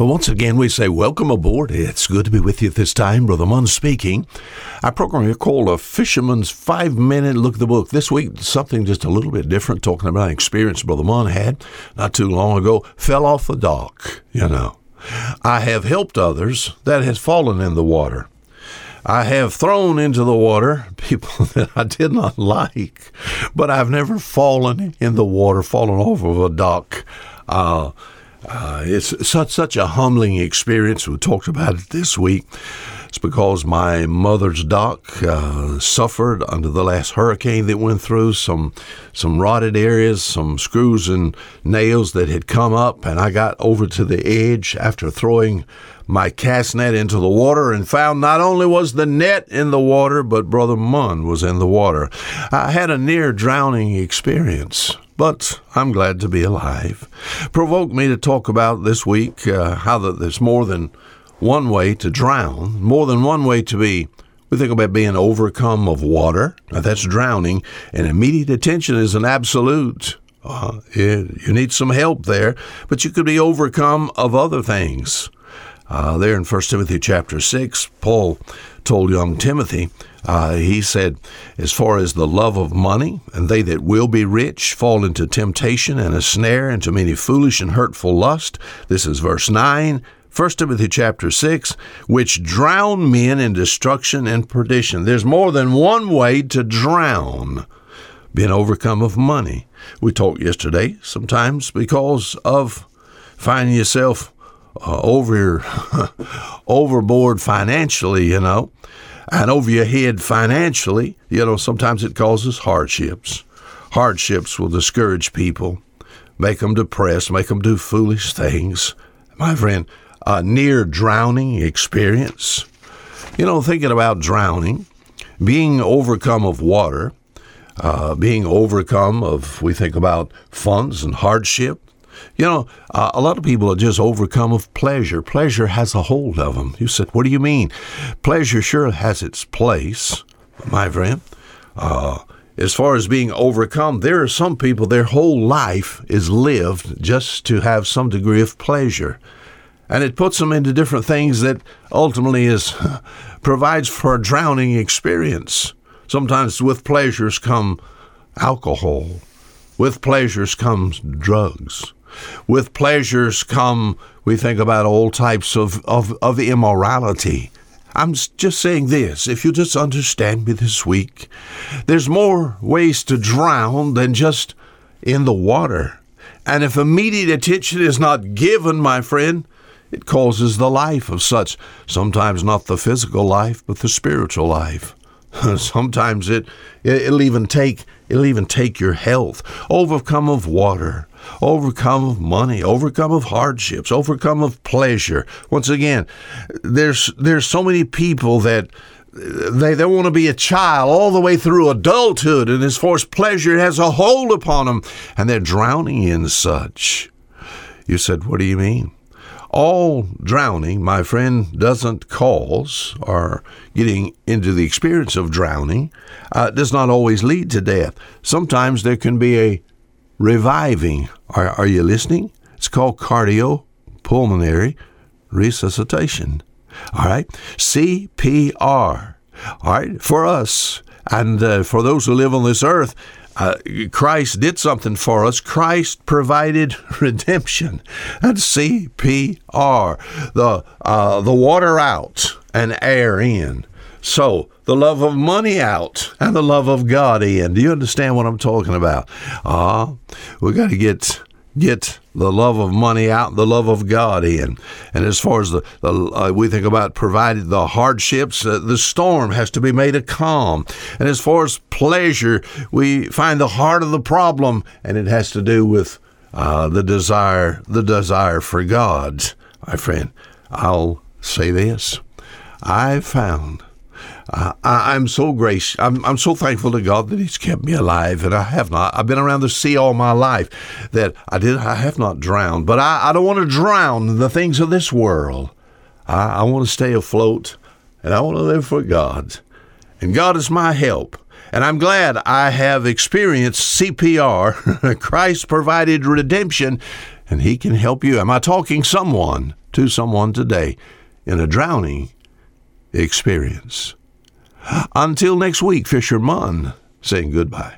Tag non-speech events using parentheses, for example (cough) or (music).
Well, once again, we say welcome aboard. It's good to be with you this time. Brother Munn speaking. Our program here called A Fisherman's Five Minute Look at the Book. This week, something just a little bit different, talking about an experience Brother Munn had not too long ago. Fell off the dock, you know. I have helped others that has fallen in the water. I have thrown into the water (laughs) people (laughs) that I did not like, but I've never fallen in the water, fallen off of a dock. Uh, uh, it's such such a humbling experience. We talked about it this week. It's because my mother's dock uh, suffered under the last hurricane that went through. Some some rotted areas, some screws and nails that had come up, and I got over to the edge after throwing my cast net into the water and found not only was the net in the water, but Brother Munn was in the water. I had a near drowning experience but I'm glad to be alive. Provoked me to talk about this week uh, how that there's more than one way to drown, more than one way to be. We think about being overcome of water. Now that's drowning, and immediate attention is an absolute. Uh, you, you need some help there, but you could be overcome of other things. Uh, there in 1 Timothy chapter 6, Paul told young Timothy, uh, he said, as far as the love of money, and they that will be rich fall into temptation and a snare, into many foolish and hurtful lust. This is verse 9. 1 Timothy chapter 6, which drown men in destruction and perdition. There's more than one way to drown, being overcome of money. We talked yesterday, sometimes because of finding yourself uh, over (laughs) overboard financially, you know and over your head financially, you know, sometimes it causes hardships. Hardships will discourage people, make them depressed, make them do foolish things. My friend, a near drowning experience. You know, thinking about drowning, being overcome of water, uh, being overcome of, we think about funds and hardship, you know, uh, a lot of people are just overcome of pleasure. Pleasure has a hold of them. You said, what do you mean? Pleasure sure has its place, my friend. Uh, as far as being overcome, there are some people, their whole life is lived just to have some degree of pleasure. And it puts them into different things that ultimately is (laughs) provides for a drowning experience. Sometimes with pleasures come alcohol. With pleasures comes drugs. With pleasures come, we think about all types of, of, of immorality. I'm just saying this, if you just understand me this week, there's more ways to drown than just in the water. And if immediate attention is not given, my friend, it causes the life of such, sometimes not the physical life, but the spiritual life. (laughs) sometimes it it'll even take it'll even take your health overcome of water overcome of money, overcome of hardships, overcome of pleasure. Once again, there's there's so many people that they, they want to be a child all the way through adulthood, and far as pleasure has a hold upon them, and they're drowning in such. You said, What do you mean? All drowning, my friend, doesn't cause, or getting into the experience of drowning, uh, does not always lead to death. Sometimes there can be a reviving. Are, are you listening? It's called cardiopulmonary resuscitation. All right, CPR. All right, for us and uh, for those who live on this earth, uh, Christ did something for us. Christ provided (laughs) redemption. That's CPR. The uh, the water out and air in. So the love of money out and the love of God in. Do you understand what I'm talking about? Ah, uh, we got to get get the love of money out, the love of God in. And as far as the, the uh, we think about provided the hardships, uh, the storm has to be made a calm. And as far as pleasure, we find the heart of the problem, and it has to do with uh, the desire, the desire for God. My friend, I'll say this: I've found I, am so gracious. I'm, I'm so thankful to God that He's kept me alive, and I have not. I've been around the sea all my life. That I did. I have not drowned, but I, I don't want to drown in the things of this world. I, I want to stay afloat, and I want to live for God, and God is my help. And I'm glad I have experienced CPR, (laughs) Christ provided redemption, and He can help you. Am I talking someone to someone today in a drowning experience? Until next week, Fisher Fisherman saying goodbye.